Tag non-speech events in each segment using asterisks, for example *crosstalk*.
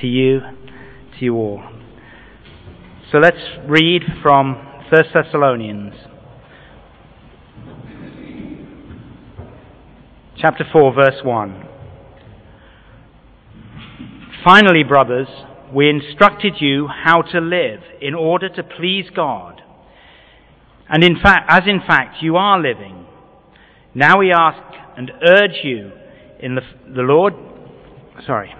to you, to you all. So let's read from 1 Thessalonians chapter 4 verse 1. Finally, brothers, we instructed you how to live in order to please God. And in fact, as in fact you are living. Now we ask and urge you in the, the Lord, sorry.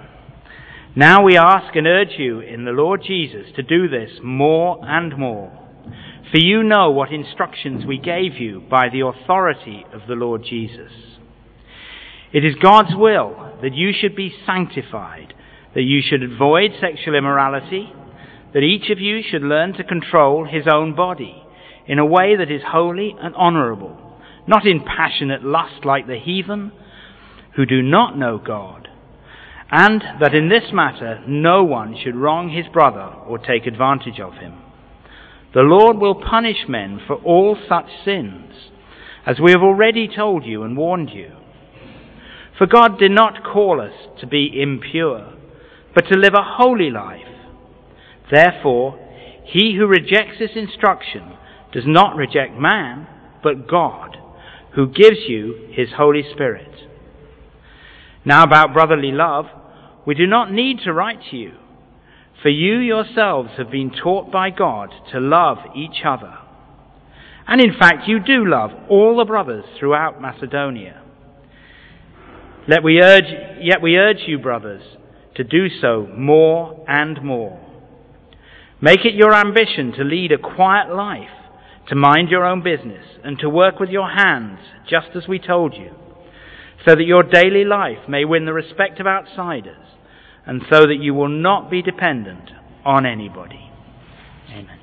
Now we ask and urge you in the Lord Jesus to do this more and more. For you know what instructions we gave you by the authority of the Lord Jesus. It is God's will that you should be sanctified that you should avoid sexual immorality, that each of you should learn to control his own body in a way that is holy and honorable, not in passionate lust like the heathen who do not know God, and that in this matter no one should wrong his brother or take advantage of him. The Lord will punish men for all such sins, as we have already told you and warned you. For God did not call us to be impure but to live a holy life. Therefore, he who rejects this instruction does not reject man, but God, who gives you his Holy Spirit. Now, about brotherly love, we do not need to write to you, for you yourselves have been taught by God to love each other. And in fact, you do love all the brothers throughout Macedonia. Let we urge, yet we urge you, brothers, to do so more and more. Make it your ambition to lead a quiet life, to mind your own business, and to work with your hands, just as we told you, so that your daily life may win the respect of outsiders, and so that you will not be dependent on anybody. Amen.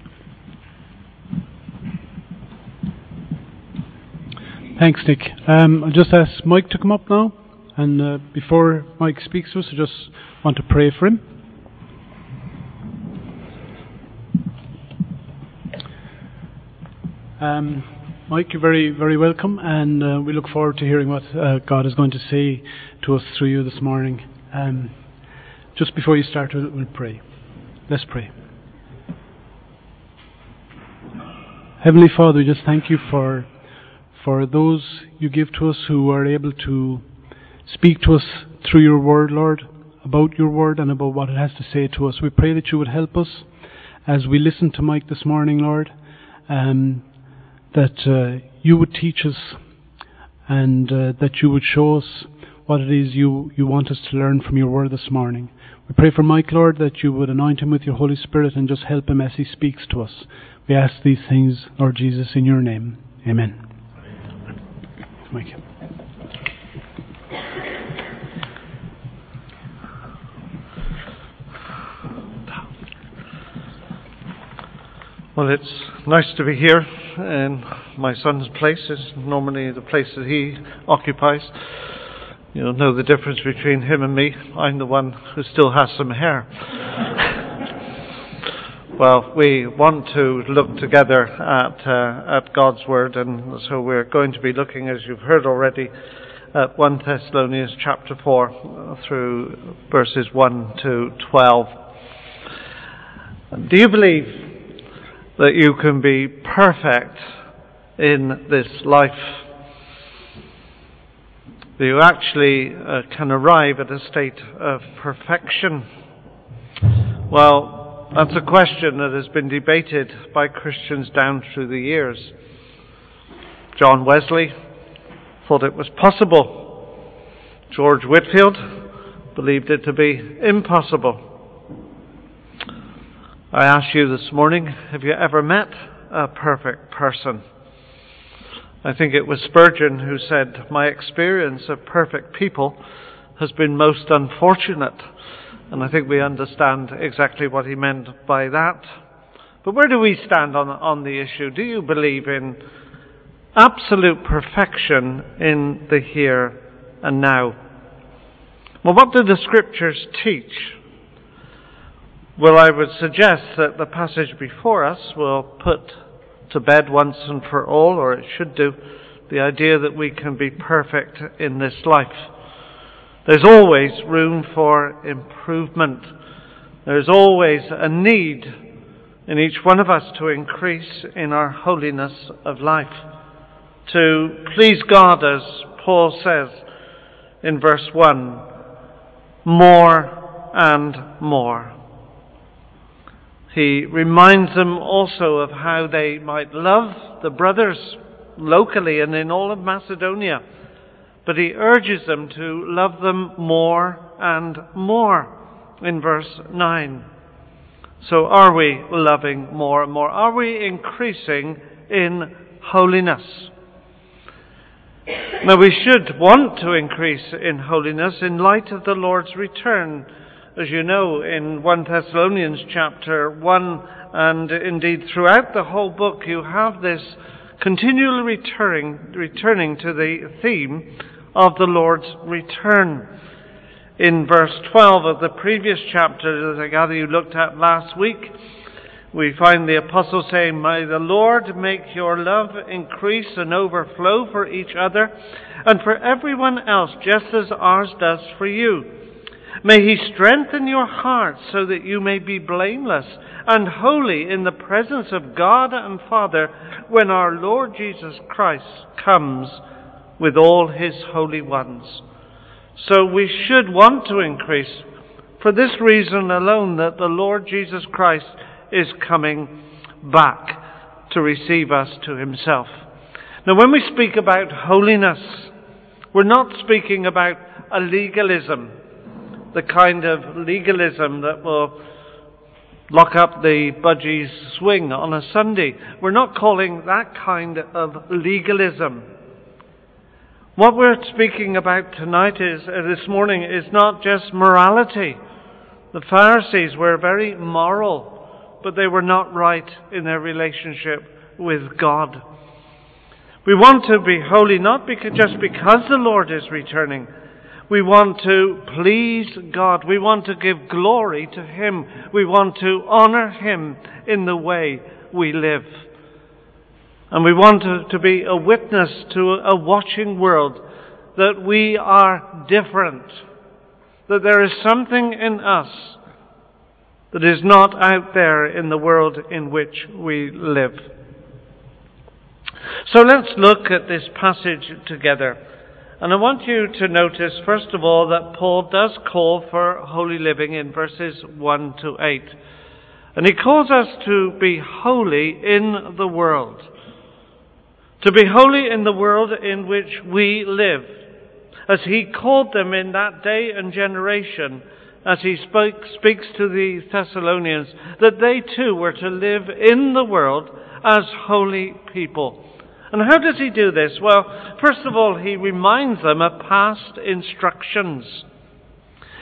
Thanks, Nick. Um, I'll just ask Mike to come up now. And uh, before Mike speaks to us, I just want to pray for him. Um, Mike, you're very, very welcome, and uh, we look forward to hearing what uh, God is going to say to us through you this morning. Um, just before you start, we'll, pray. Let's pray. Heavenly Father, we just thank you for for those you give to us who are able to Speak to us through your word, Lord, about your word and about what it has to say to us. We pray that you would help us as we listen to Mike this morning, Lord, um, that uh, you would teach us and uh, that you would show us what it is you, you want us to learn from your word this morning. We pray for Mike, Lord, that you would anoint him with your Holy Spirit and just help him as he speaks to us. We ask these things, Lord Jesus, in your name. Amen. Mike. Well, it's nice to be here in my son's place. It's normally the place that he occupies. You'll know the difference between him and me. I'm the one who still has some hair. *laughs* well, we want to look together at uh, at God's word, and so we're going to be looking, as you've heard already, at 1 Thessalonians chapter 4 through verses 1 to 12. Do you believe that you can be perfect in this life. That you actually uh, can arrive at a state of perfection. Well, that's a question that has been debated by Christians down through the years. John Wesley thought it was possible. George Whitefield believed it to be impossible. I ask you this morning, have you ever met a perfect person? I think it was Spurgeon who said, My experience of perfect people has been most unfortunate. And I think we understand exactly what he meant by that. But where do we stand on, on the issue? Do you believe in absolute perfection in the here and now? Well, what do the scriptures teach? Well, I would suggest that the passage before us will put to bed once and for all, or it should do, the idea that we can be perfect in this life. There's always room for improvement. There's always a need in each one of us to increase in our holiness of life, to please God, as Paul says in verse 1 more and more. He reminds them also of how they might love the brothers locally and in all of Macedonia, but he urges them to love them more and more in verse 9. So are we loving more and more? Are we increasing in holiness? Now we should want to increase in holiness in light of the Lord's return. As you know, in 1 Thessalonians chapter 1, and indeed throughout the whole book, you have this continually returning, returning to the theme of the Lord's return in verse 12 of the previous chapter that I gather you looked at last week, we find the apostle saying, May the Lord make your love increase and overflow for each other and for everyone else, just as ours does for you. May he strengthen your hearts so that you may be blameless and holy in the presence of God and Father when our Lord Jesus Christ comes with all his holy ones. So we should want to increase for this reason alone that the Lord Jesus Christ is coming back to receive us to himself. Now, when we speak about holiness, we're not speaking about a legalism, the kind of legalism that will lock up the budgie's swing on a Sunday. We're not calling that kind of legalism. What we're speaking about tonight is, uh, this morning, is not just morality. The Pharisees were very moral, but they were not right in their relationship with God. We want to be holy not because, just because the Lord is returning. We want to please God. We want to give glory to Him. We want to honor Him in the way we live. And we want to, to be a witness to a watching world that we are different, that there is something in us that is not out there in the world in which we live. So let's look at this passage together. And I want you to notice, first of all, that Paul does call for holy living in verses 1 to 8. And he calls us to be holy in the world to be holy in the world in which we live, as he called them in that day and generation, as he spoke, speaks to the Thessalonians, that they too were to live in the world as holy people. And how does he do this? Well, first of all, he reminds them of past instructions.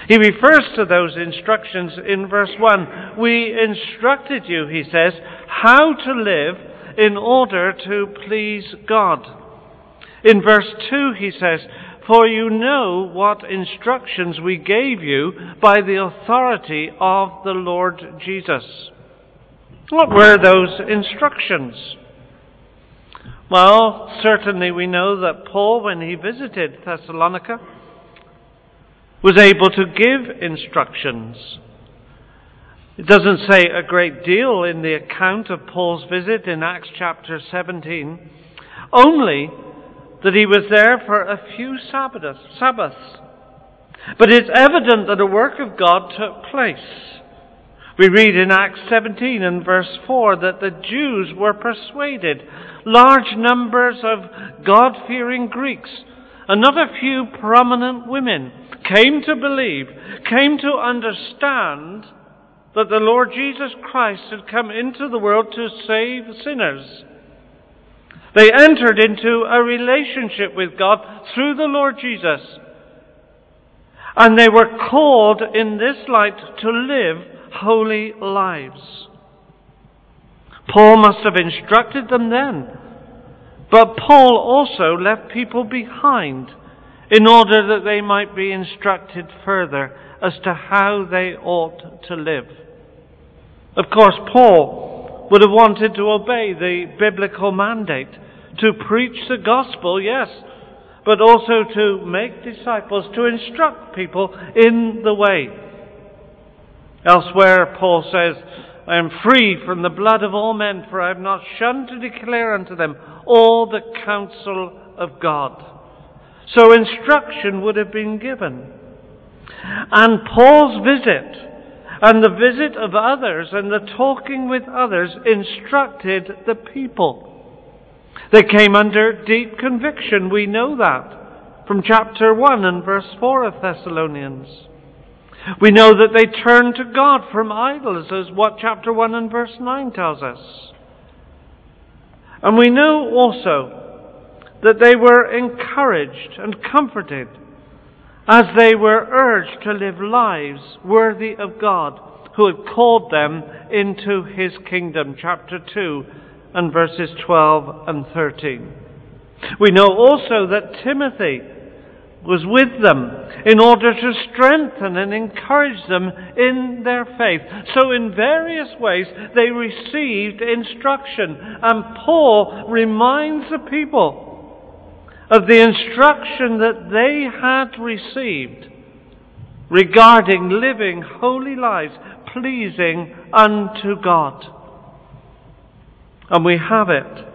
He refers to those instructions in verse 1. We instructed you, he says, how to live in order to please God. In verse 2 he says, For you know what instructions we gave you by the authority of the Lord Jesus. What were those instructions? Well, certainly we know that Paul, when he visited Thessalonica, was able to give instructions it doesn't say a great deal in the account of Paul's visit in Acts chapter 17, only that he was there for a few Sabbaths. But it's evident that a work of God took place. We read in Acts 17 and verse 4 that the Jews were persuaded. Large numbers of God fearing Greeks and not a few prominent women came to believe, came to understand that the Lord Jesus Christ had come into the world to save sinners. They entered into a relationship with God through the Lord Jesus. And they were called in this light to live holy lives. Paul must have instructed them then. But Paul also left people behind in order that they might be instructed further as to how they ought to live. Of course, Paul would have wanted to obey the biblical mandate to preach the gospel, yes, but also to make disciples, to instruct people in the way. Elsewhere, Paul says, I am free from the blood of all men, for I have not shunned to declare unto them all the counsel of God. So instruction would have been given. And Paul's visit and the visit of others and the talking with others instructed the people. They came under deep conviction. We know that from chapter 1 and verse 4 of Thessalonians. We know that they turned to God from idols, as what chapter 1 and verse 9 tells us. And we know also that they were encouraged and comforted as they were urged to live lives worthy of God who had called them into his kingdom. Chapter 2 and verses 12 and 13. We know also that Timothy was with them in order to strengthen and encourage them in their faith. So, in various ways, they received instruction. And Paul reminds the people of the instruction that they had received regarding living holy lives pleasing unto God. And we have it.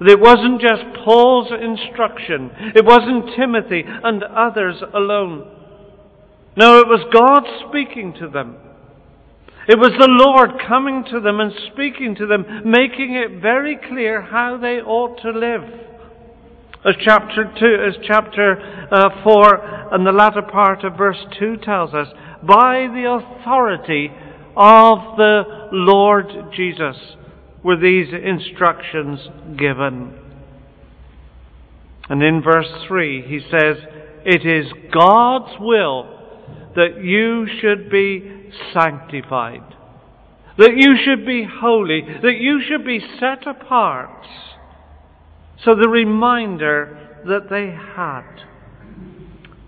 It wasn't just Paul's instruction. It wasn't Timothy and others alone. No, it was God speaking to them. It was the Lord coming to them and speaking to them, making it very clear how they ought to live. As chapter 2, as chapter uh, 4 and the latter part of verse 2 tells us, by the authority of the Lord Jesus were these instructions given. And in verse 3 he says, It is God's will that you should be sanctified, that you should be holy, that you should be set apart so the reminder that they had.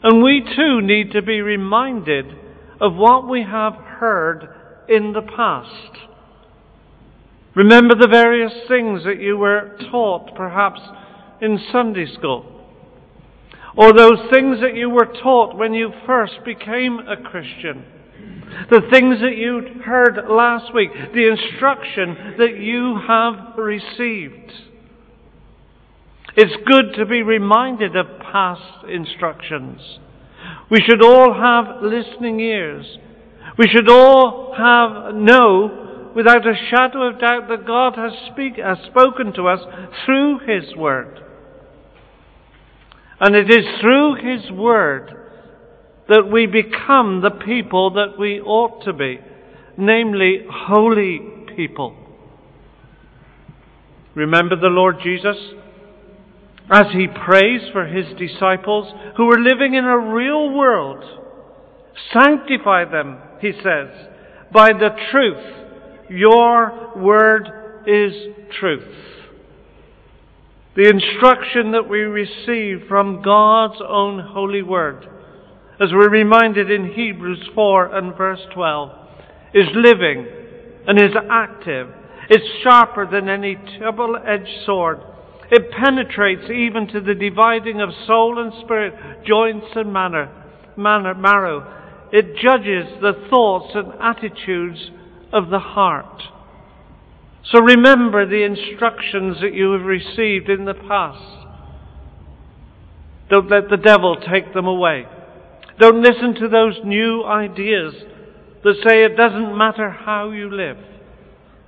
And we too need to be reminded of what we have heard in the past. Remember the various things that you were taught perhaps in Sunday school. Or those things that you were taught when you first became a Christian. The things that you heard last week. The instruction that you have received. It's good to be reminded of past instructions. We should all have listening ears. We should all have know without a shadow of doubt that God has, speak, has spoken to us through His Word. And it is through His Word that we become the people that we ought to be, namely holy people. Remember the Lord Jesus? as he prays for his disciples who are living in a real world. Sanctify them, he says, by the truth. Your word is truth. The instruction that we receive from God's own holy word, as we're reminded in Hebrews 4 and verse 12, is living and is active. It's sharper than any double edged sword it penetrates even to the dividing of soul and spirit, joints and manner, manner, marrow. It judges the thoughts and attitudes of the heart. So remember the instructions that you have received in the past. Don't let the devil take them away. Don't listen to those new ideas that say it doesn't matter how you live.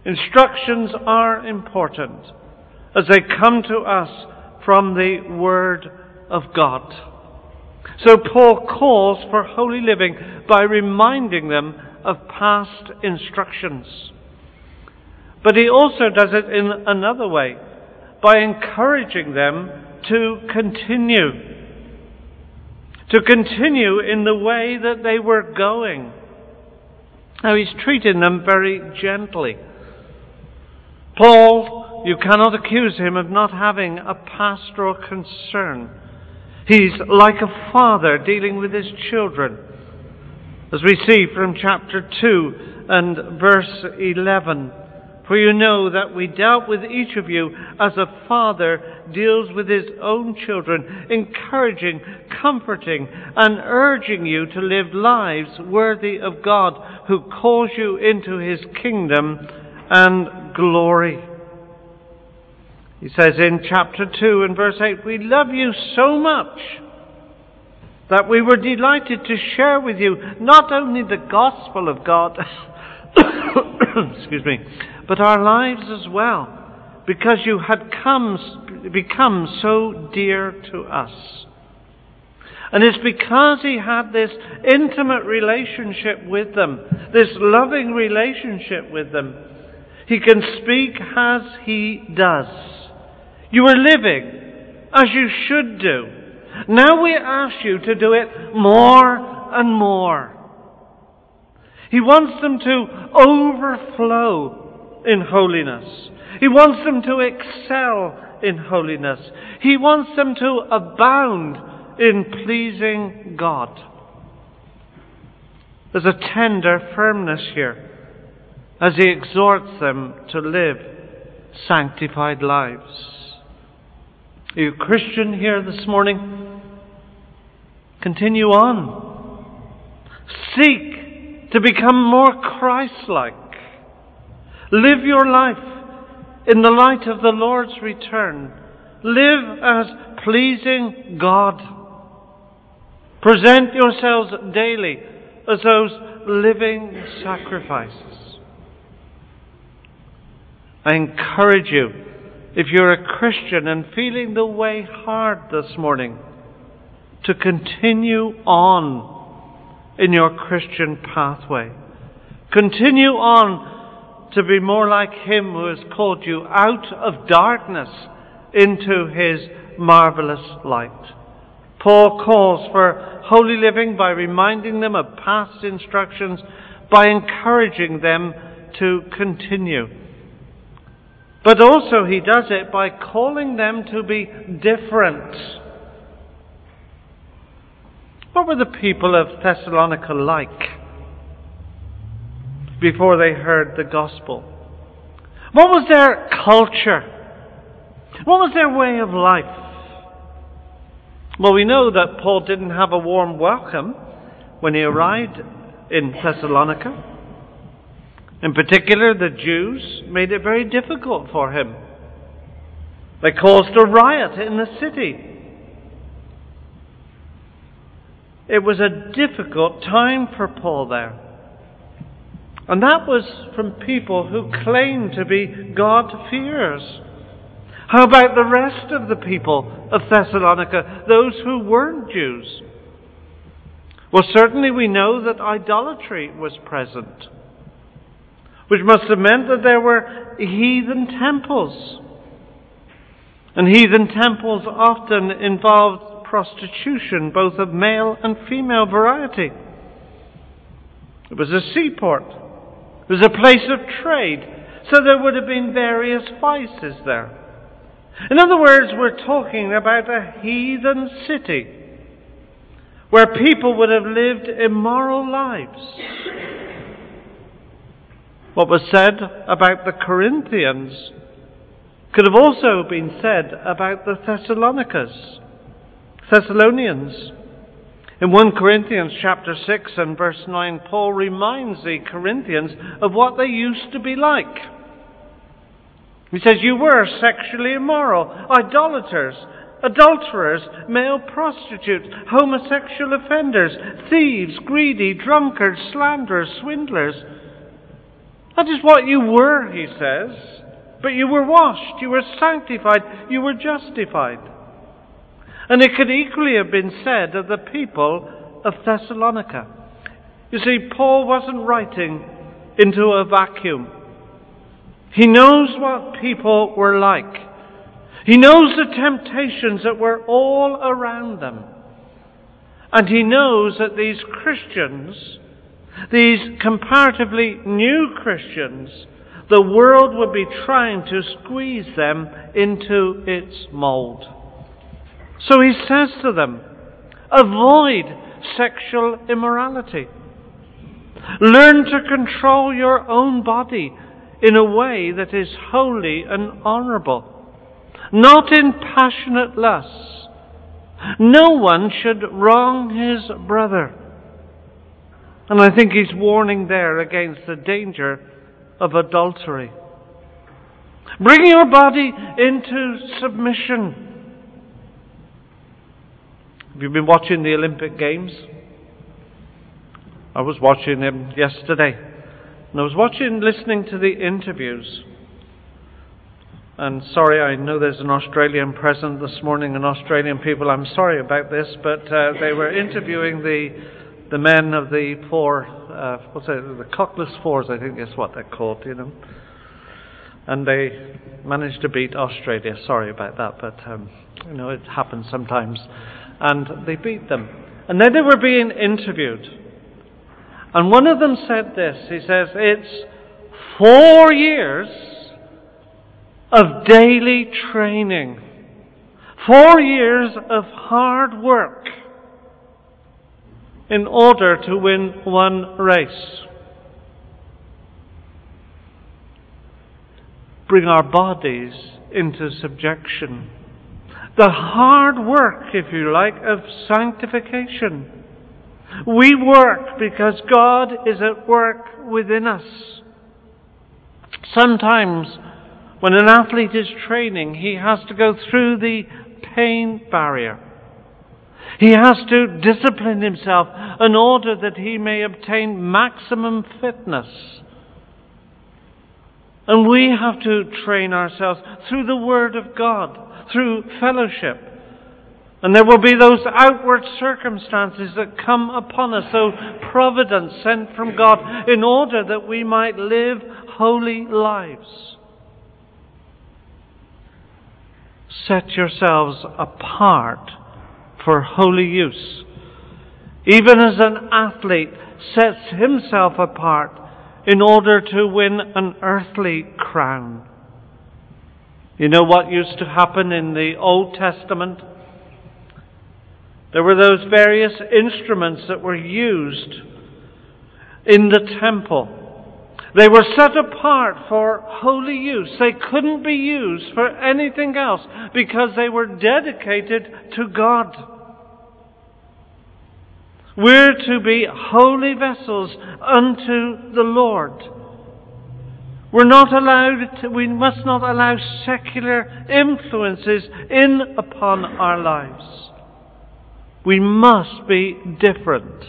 Instructions are important as they come to us from the Word of God. So Paul calls for holy living by reminding them of past instructions. But he also does it in another way, by encouraging them to continue. To continue in the way that they were going. Now he's treating them very gently. Paul you cannot accuse him of not having a pastoral concern. He's like a father dealing with his children. As we see from chapter 2 and verse 11. For you know that we dealt with each of you as a father deals with his own children, encouraging, comforting, and urging you to live lives worthy of God who calls you into his kingdom and glory. He says in chapter 2 and verse 8, We love you so much that we were delighted to share with you not only the gospel of God, *coughs* excuse me, but our lives as well, because you had come, become so dear to us. And it's because he had this intimate relationship with them, this loving relationship with them, he can speak as he does. You are living as you should do. Now we ask you to do it more and more. He wants them to overflow in holiness. He wants them to excel in holiness. He wants them to abound in pleasing God. There's a tender firmness here as he exhorts them to live sanctified lives. Are you a Christian here this morning? Continue on. Seek to become more Christ like. Live your life in the light of the Lord's return. Live as pleasing God. Present yourselves daily as those living sacrifices. I encourage you, if you're a Christian and feeling the way hard this morning, to continue on in your Christian pathway. Continue on to be more like Him who has called you out of darkness into His marvelous light. Paul calls for holy living by reminding them of past instructions, by encouraging them to continue. But also, he does it by calling them to be different. What were the people of Thessalonica like before they heard the gospel? What was their culture? What was their way of life? Well, we know that Paul didn't have a warm welcome when he arrived in Thessalonica. In particular, the Jews made it very difficult for him. They caused a riot in the city. It was a difficult time for Paul there. And that was from people who claimed to be God-fearers. How about the rest of the people of Thessalonica, those who weren't Jews? Well, certainly we know that idolatry was present which must have meant that there were heathen temples. And heathen temples often involved prostitution, both of male and female variety. It was a seaport. It was a place of trade. So there would have been various vices there. In other words, we're talking about a heathen city where people would have lived immoral lives. What was said about the Corinthians could have also been said about the Thessalonicas, Thessalonians. In 1 Corinthians chapter 6 and verse 9, Paul reminds the Corinthians of what they used to be like. He says, You were sexually immoral, idolaters, adulterers, male prostitutes, homosexual offenders, thieves, greedy, drunkards, slanderers, swindlers that is what you were, he says. But you were washed, you were sanctified, you were justified. And it could equally have been said of the people of Thessalonica. You see, Paul wasn't writing into a vacuum. He knows what people were like. He knows the temptations that were all around them. And he knows that these Christians these comparatively new Christians, the world would be trying to squeeze them into its mold. So he says to them, avoid sexual immorality. Learn to control your own body in a way that is holy and honourable, not in passionate lusts. No one should wrong his brother. And I think he's warning there against the danger of adultery. Bring your body into submission. Have you been watching the Olympic Games? I was watching them yesterday. And I was watching, listening to the interviews. And sorry, I know there's an Australian present this morning, and Australian people, I'm sorry about this, but uh, they were interviewing the, the men of the four, uh, what's it, the Coxless Fours, I think is what they're called, you know. And they managed to beat Australia. Sorry about that, but, um, you know, it happens sometimes. And they beat them. And then they were being interviewed. And one of them said this. He says, It's four years of daily training, four years of hard work in order to win one race. Bring our bodies into subjection. The hard work, if you like, of sanctification we work because God is at work within us. Sometimes, when an athlete is training, he has to go through the pain barrier. He has to discipline himself in order that he may obtain maximum fitness. And we have to train ourselves through the Word of God, through fellowship, and there will be those outward circumstances that come upon us, so providence sent from God in order that we might live holy lives. Set yourselves apart for holy use. Even as an athlete sets himself apart in order to win an earthly crown. You know what used to happen in the Old Testament? There were those various instruments that were used in the temple. They were set apart for holy use. They couldn't be used for anything else because they were dedicated to God. We're to be holy vessels unto the Lord. We're not allowed to, we must not allow secular influences in upon our lives. We must be different.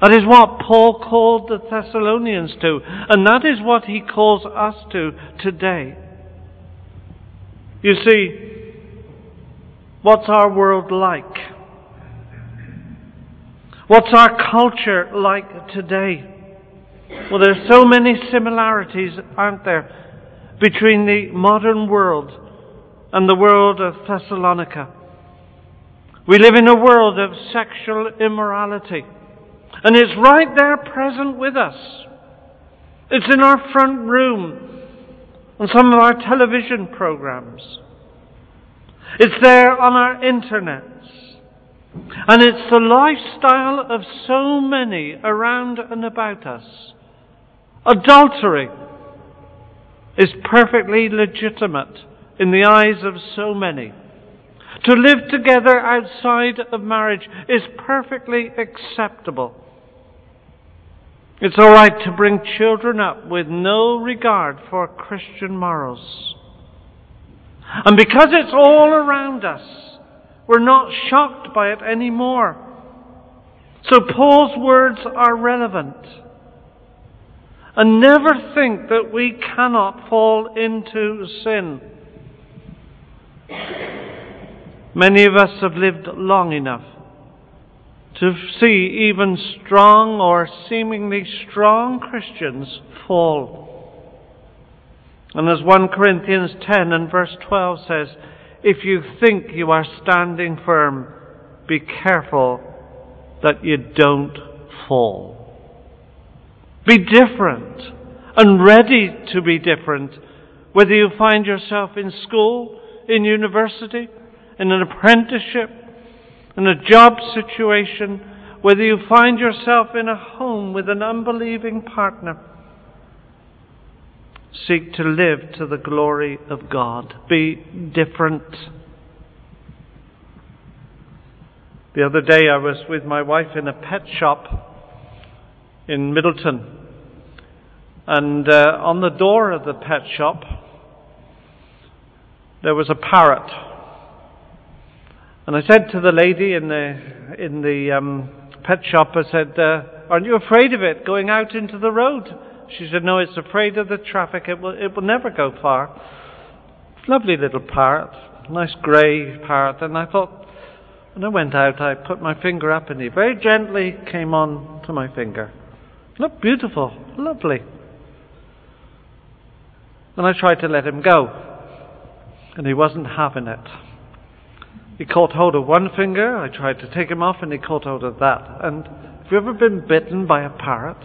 That is what Paul called the Thessalonians to, and that is what he calls us to today. You see, what's our world like? What's our culture like today? Well, there's so many similarities, aren't there, between the modern world and the world of Thessalonica. We live in a world of sexual immorality. And it's right there present with us. It's in our front room on some of our television programs. It's there on our internets. And it's the lifestyle of so many around and about us. Adultery is perfectly legitimate in the eyes of so many. To live together outside of marriage is perfectly acceptable. It's all right to bring children up with no regard for Christian morals. And because it's all around us, we're not shocked by it anymore. So Paul's words are relevant. And never think that we cannot fall into sin. Many of us have lived long enough to see even strong or seemingly strong Christians fall. And as 1 Corinthians 10 and verse 12 says, if you think you are standing firm, be careful that you don't fall. Be different and ready to be different, whether you find yourself in school, in university, in an apprenticeship, in a job situation, whether you find yourself in a home with an unbelieving partner. Seek to live to the glory of God. Be different. The other day I was with my wife in a pet shop in Middleton. And uh, on the door of the pet shop, there was a parrot. And I said to the lady in the, in the um, pet shop, I said, uh, Aren't you afraid of it going out into the road? She said, No, it's afraid of the traffic. It will, it will never go far. Lovely little parrot, nice grey parrot. And I thought, when I went out, I put my finger up and he very gently came on to my finger. Looked beautiful, lovely. And I tried to let him go. And he wasn't having it. He caught hold of one finger, I tried to take him off, and he caught hold of that. And have you ever been bitten by a parrot?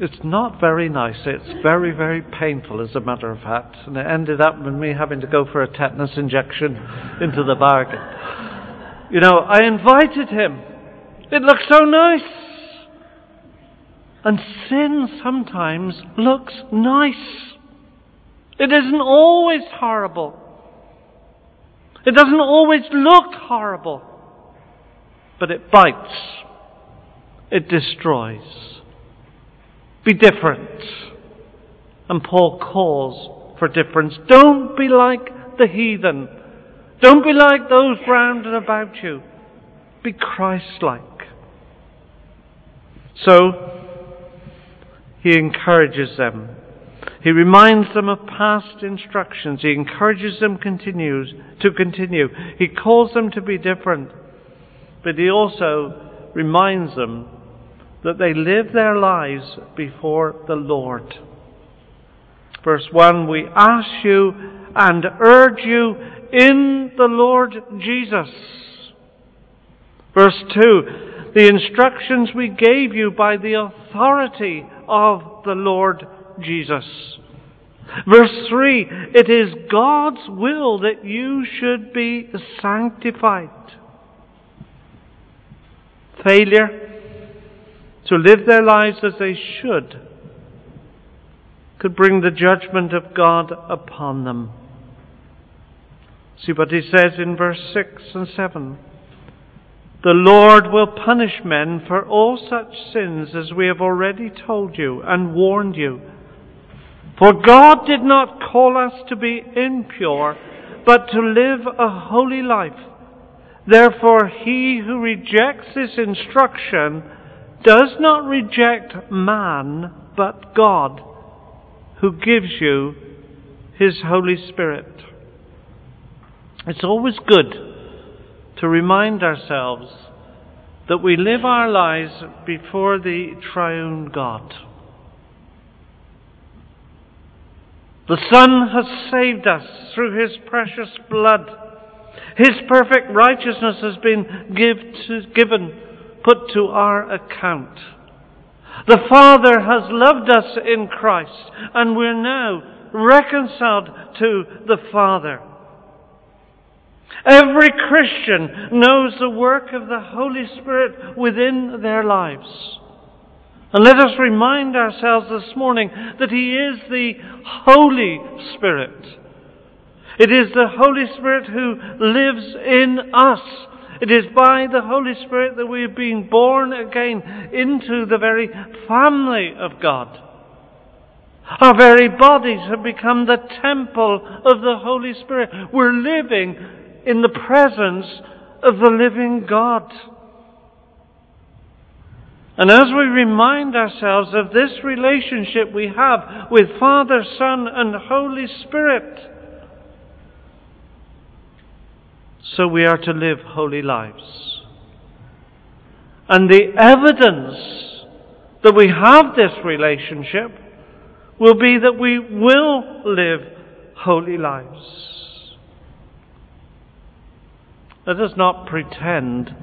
It's not very nice. It's very, very painful, as a matter of fact. And it ended up with me having to go for a tetanus injection into the bargain. You know, I invited him. It looked so nice. And sin sometimes looks nice. It isn't always horrible. It doesn't always look horrible. But it bites. It destroys. Be different. And Paul calls for difference. Don't be like the heathen. Don't be like those round and about you. Be Christ like. So, he encourages them. He reminds them of past instructions. He encourages them continues to continue. He calls them to be different. But he also reminds them that they live their lives before the Lord. Verse 1 We ask you and urge you in the Lord Jesus. Verse 2 The instructions we gave you by the authority of the Lord Jesus. Verse 3 It is God's will that you should be sanctified. Failure to live their lives as they should could bring the judgment of God upon them. See what he says in verse 6 and 7. The Lord will punish men for all such sins as we have already told you and warned you. For God did not call us to be impure, but to live a holy life. Therefore, he who rejects this instruction does not reject man, but God, who gives you his Holy Spirit. It's always good to remind ourselves that we live our lives before the triune God. The Son has saved us through His precious blood. His perfect righteousness has been give to, given put to our account. The Father has loved us in Christ, and we're now reconciled to the Father. Every Christian knows the work of the Holy Spirit within their lives. And let us remind ourselves this morning that He is the Holy Spirit. It is the Holy Spirit who lives in us it is by the Holy Spirit that we have been born again into the very family of God. Our very bodies have become the temple of the Holy Spirit. We're living in the presence of the living God. And as we remind ourselves of this relationship we have with Father, Son, and Holy Spirit, so we are to live holy lives. And the evidence that we have this relationship will be that we will live holy lives. Let us not pretend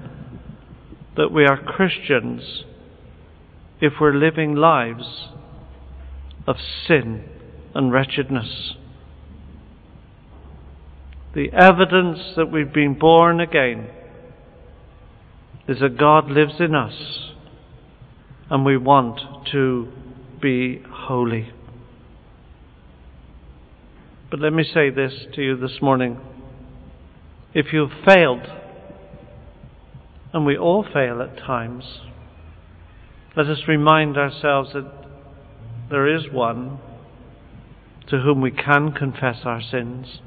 that we are Christians if we're living lives of sin and wretchedness the evidence that we've been born again is that God lives in us and we want to be holy. But let me say this to you this morning. If you've failed, and we all fail at times, let us remind ourselves that there is one to whom we can confess our sins.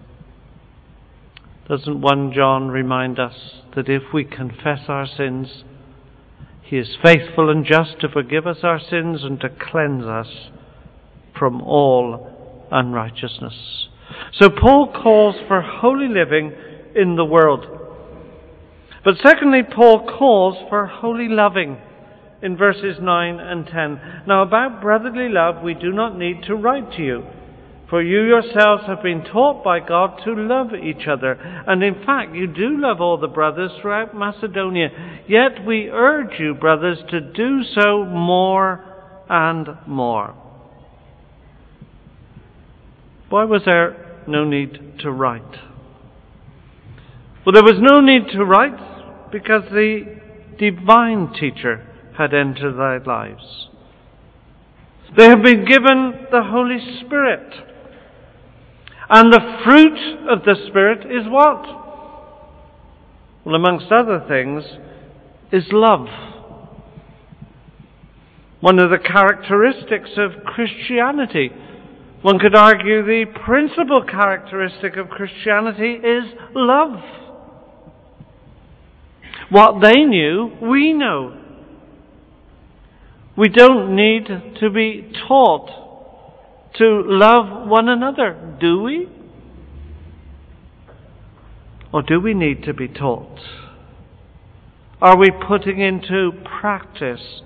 Doesn't 1 John remind us that if we confess our sins, he is faithful and just to forgive us our sins and to cleanse us from all unrighteousness. So Paul calls for holy living in the world. But secondly, Paul calls for holy loving in verses 9 and 10. Now, about brotherly love, we do not need to write to you, for you yourselves have been taught by God to love each other. And in fact, you do love all the brothers throughout Macedonia. Yet we urge you, brothers, to do so more and more. Why was there no need to write? Well, there was no need to write because the divine teacher had entered their lives. They have been given the Holy Spirit. And the fruit of the Spirit is what? Well, amongst other things, is love. One of the characteristics of Christianity. One could argue the principal characteristic of Christianity is love. What they knew, we know. We don't need to be taught to love one another, do we? Or do we need to be taught? Are we putting into practice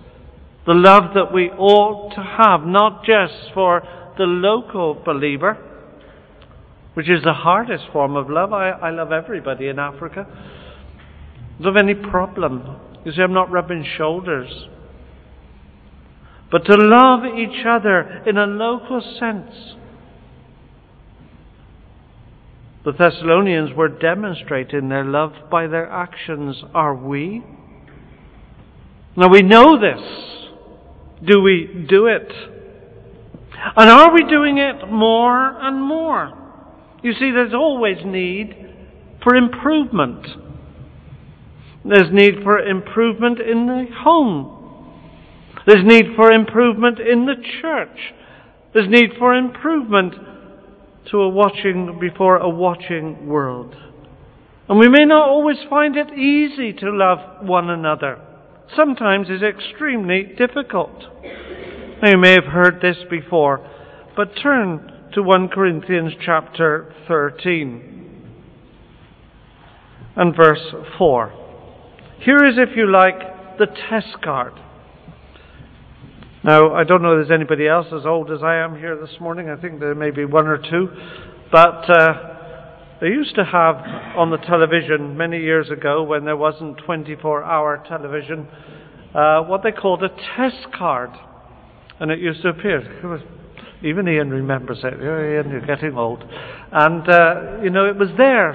the love that we ought to have, not just for the local believer, which is the hardest form of love? I, I love everybody in Africa. Have any problem. You see, I'm not rubbing shoulders but to love each other in a local sense. The Thessalonians were demonstrating their love by their actions. Are we? Now we know this. Do we do it? And are we doing it more and more? You see, there's always need for improvement. There's need for improvement in the home. There's need for improvement in the church. There's need for improvement to a watching before a watching world. And we may not always find it easy to love one another. Sometimes it's extremely difficult. Now you may have heard this before, but turn to 1 Corinthians chapter 13 and verse 4. Here is, if you like, the test card now, I don't know if there's anybody else as old as I am here this morning. I think there may be one or two. But uh, they used to have on the television many years ago, when there wasn't 24 hour television, uh, what they called a test card. And it used to appear. Even Ian remembers it. Oh, Ian, you're getting old. And, uh, you know, it was there.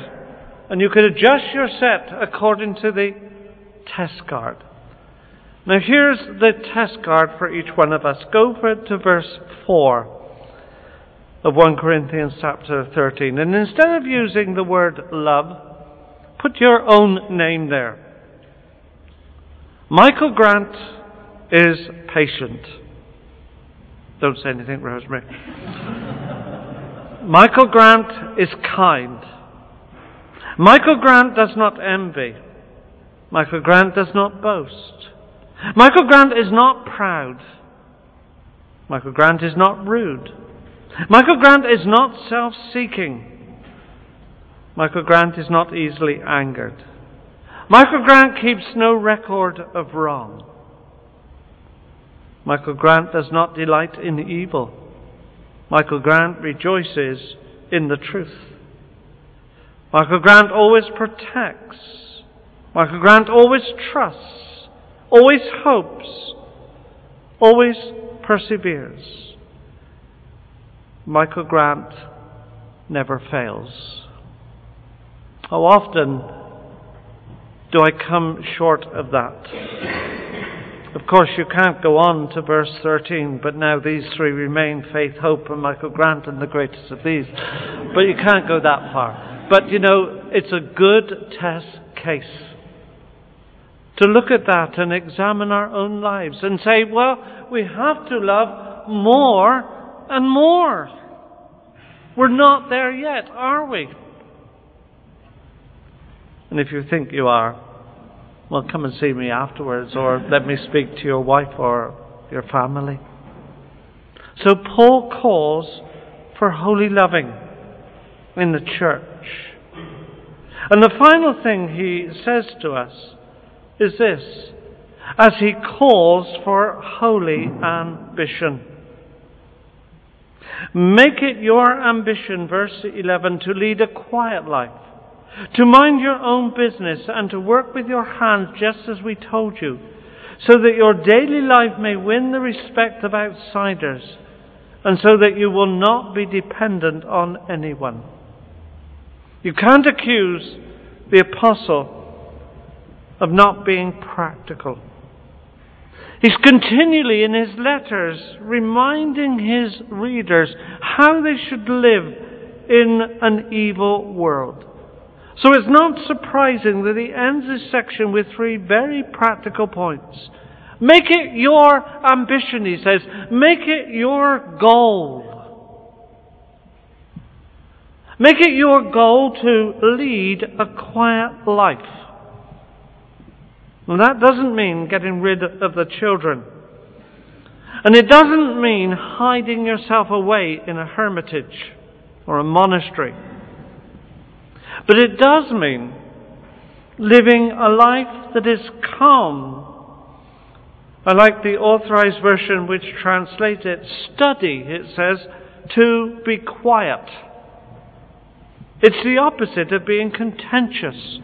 And you could adjust your set according to the test card. Now here's the test card for each one of us. Go for to verse 4 of 1 Corinthians chapter 13. And instead of using the word love, put your own name there. Michael Grant is patient. Don't say anything, Rosemary. Michael Grant is kind. Michael Grant does not envy. Michael Grant does not boast. Michael Grant is not proud. Michael Grant is not rude. Michael Grant is not self seeking. Michael Grant is not easily angered. Michael Grant keeps no record of wrong. Michael Grant does not delight in evil. Michael Grant rejoices in the truth. Michael Grant always protects. Michael Grant always trusts always hopes, always perseveres. Michael Grant never fails. How often do I come short of that? Of course, you can't go on to verse 13, but now these three remain faith, hope, and Michael Grant, and the greatest of these. But you can't go that far. But you know, it's a good test case to look at that and examine our own lives and say, well, we have to love more and more. We're not there yet, are we? And if you think you are, well, come and see me afterwards, or let me speak to your wife or your family. So Paul calls for holy loving in the church. And the final thing he says to us is this as he calls for holy ambition. Make it your ambition, verse 11, to lead a quiet life to mind your own business and to work with your hands just as we told you, so that your daily life may win the respect of outsiders, and so that you will not be dependent on anyone. You can't accuse the apostle of not being practical. He's continually in his letters reminding his readers how they should live in an evil world. So it's not surprising that he ends this section with three very practical points. Make it your ambition, he says. Make it your goal. Make it your goal to lead a quiet life. And that doesn't mean getting rid of the children. And it doesn't mean hiding yourself away in a hermitage or a monastery. But it does mean living a life that is calm. I like the authorized version which translates it study, it says, to be quiet. It's the opposite of being contentious.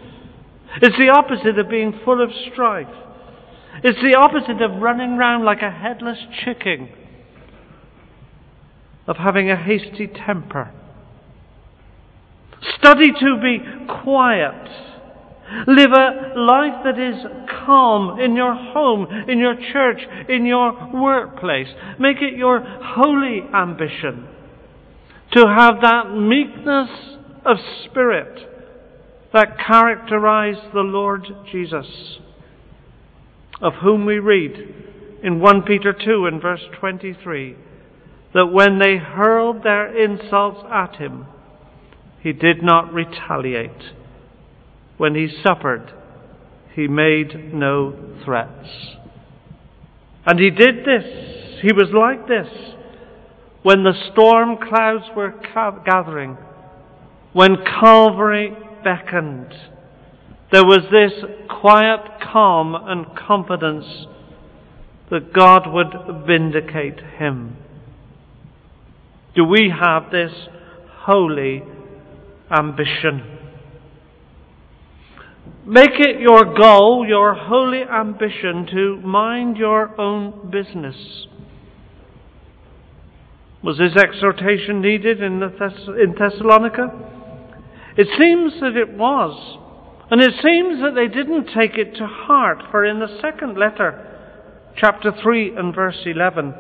It's the opposite of being full of strife. It's the opposite of running round like a headless chicken, of having a hasty temper. Study to be quiet. Live a life that is calm in your home, in your church, in your workplace. Make it your holy ambition to have that meekness of spirit that characterized the Lord Jesus, of whom we read in 1 Peter 2 and verse 23 that when they hurled their insults at him, he did not retaliate. When he suffered, he made no threats. And he did this, he was like this, when the storm clouds were gathering, when Calvary beckoned. There was this quiet calm and confidence that God would vindicate him. Do we have this holy ambition. Make it your goal, your holy ambition to mind your own business. Was this exhortation needed in, Thess- in Thessalonica? It seems that it was. And it seems that they didn't take it to heart, for in the second letter, chapter 3 and verse 11,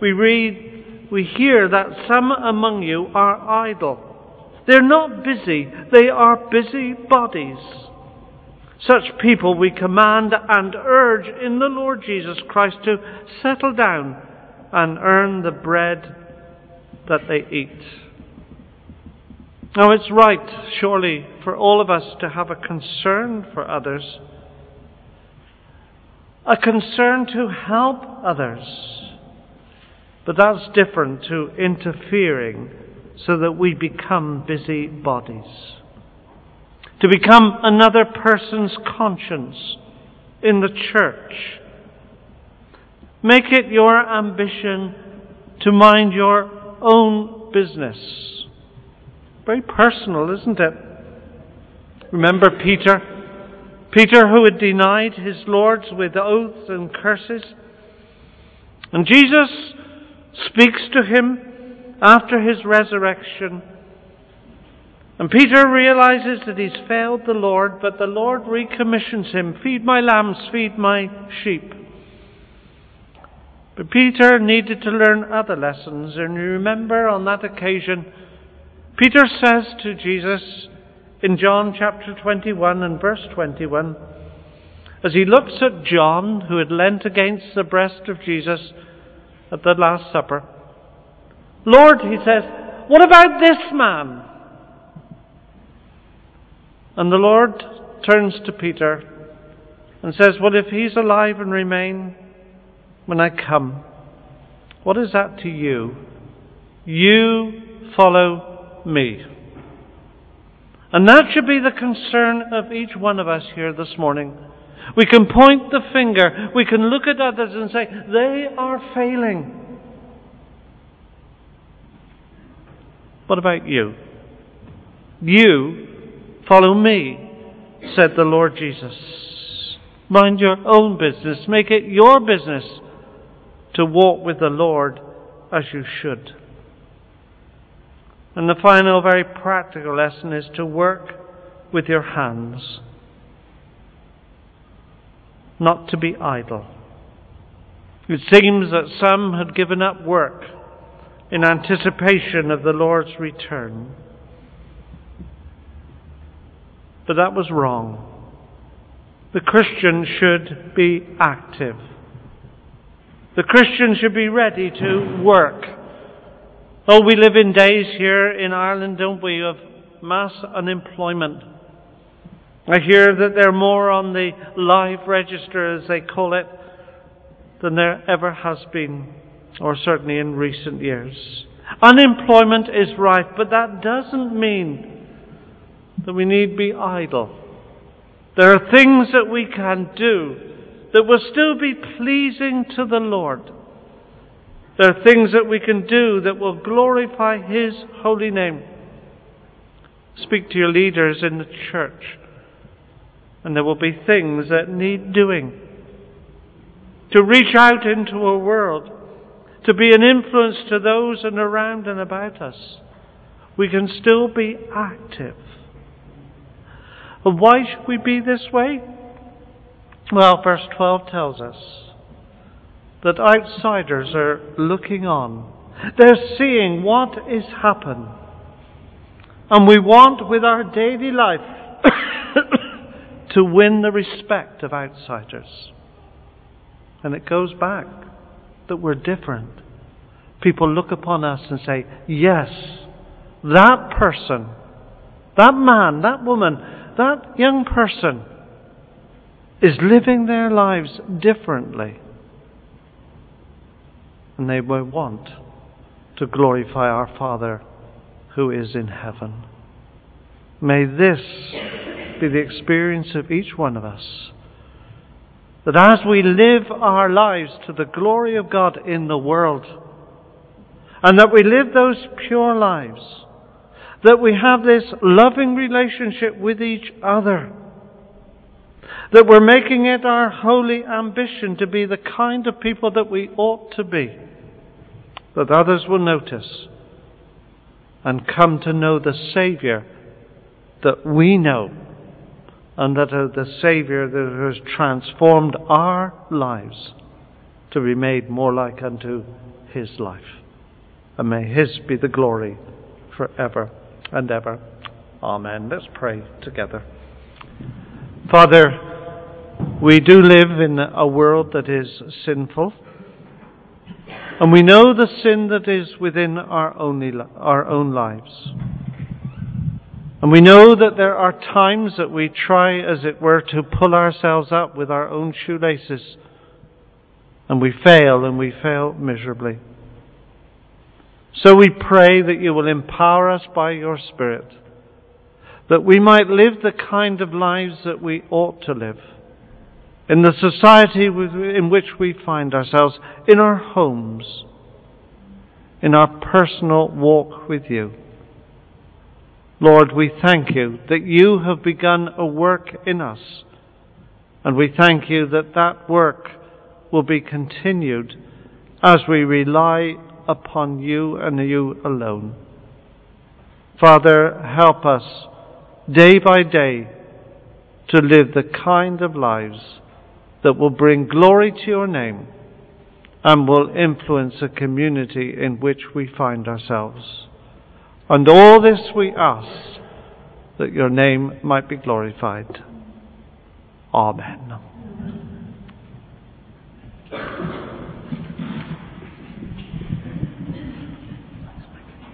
we read, we hear that some among you are idle they're not busy, they are busy bodies. Such people we command and urge in the Lord Jesus Christ to settle down and earn the bread that they eat. Now it's right, surely, for all of us to have a concern for others, a concern to help others. But that's different to interfering so that we become busy bodies. To become another person's conscience in the church. Make it your ambition to mind your own business. Very personal, isn't it? Remember Peter? Peter, who had denied his Lord with oaths and curses. And Jesus speaks to him after his resurrection. And Peter realizes that he's failed the Lord, but the Lord recommissions him feed my lambs, feed my sheep. But Peter needed to learn other lessons, and you remember on that occasion, Peter says to Jesus in John chapter 21 and verse 21, as he looks at John, who had leant against the breast of Jesus at the Last Supper, Lord, he says, what about this man? And the Lord turns to Peter and says, Well, if he's alive and remain when I come, what is that to you? You follow me. And that should be the concern of each one of us here this morning. We can point the finger, we can look at others and say, they are failing. What about you? You follow me, said the Lord Jesus. Mind your own business. Make it your business to walk with the Lord as you should. And the final, very practical lesson is to work with your hands, not to be idle. It seems that some had given up work in anticipation of the Lord's return. But that was wrong. The Christian should be active. The Christian should be ready to work. Oh, we live in days here in Ireland, don't we, of mass unemployment. I hear that there are more on the live register, as they call it, than there ever has been, or certainly in recent years. Unemployment is rife, but that doesn't mean that we need be idle. There are things that we can do that will still be pleasing to the Lord. There are things that we can do that will glorify His holy name. Speak to your leaders in the church, and there will be things that need doing. To reach out into a world, to be an influence to those and around and about us, we can still be active. And why should we be this way? Well, verse 12 tells us that outsiders are looking on. They're seeing what is happened. And we want, with our daily life, *coughs* to win the respect of outsiders. And it goes back that we're different. People look upon us and say, yes, that person, that man, that woman, that young person is living their lives differently. And they will want to glorify our Father who is in heaven. May this be the experience of each one of us. That as we live our lives to the glory of God in the world, and that we live those pure lives, that we have this loving relationship with each other, that we're making it our holy ambition to be the kind of people that we ought to be, that others will notice and come to know the Saviour that we know and that are the Saviour that has transformed our lives to be made more like unto His life. And may His be the glory forever and ever. Amen. Let's pray together. Father, we do live in a world that is sinful. And we know the sin that is within our, only, our own lives. And we know that there are times that we try, as it were, to pull ourselves up with our own shoelaces. And we fail, and we fail miserably. So we pray that you will empower us by your Spirit, that we might live the kind of lives that we ought to live in the society in which we find ourselves, in our homes, in our personal walk with you. Lord, we thank you that you have begun a work in us, and we thank you that that work will be continued as we rely upon you and you alone. Father, help us day by day to live the kind of lives that will bring glory to your name and will influence the community in which we find ourselves. And all this we ask that your name might be glorified. Amen.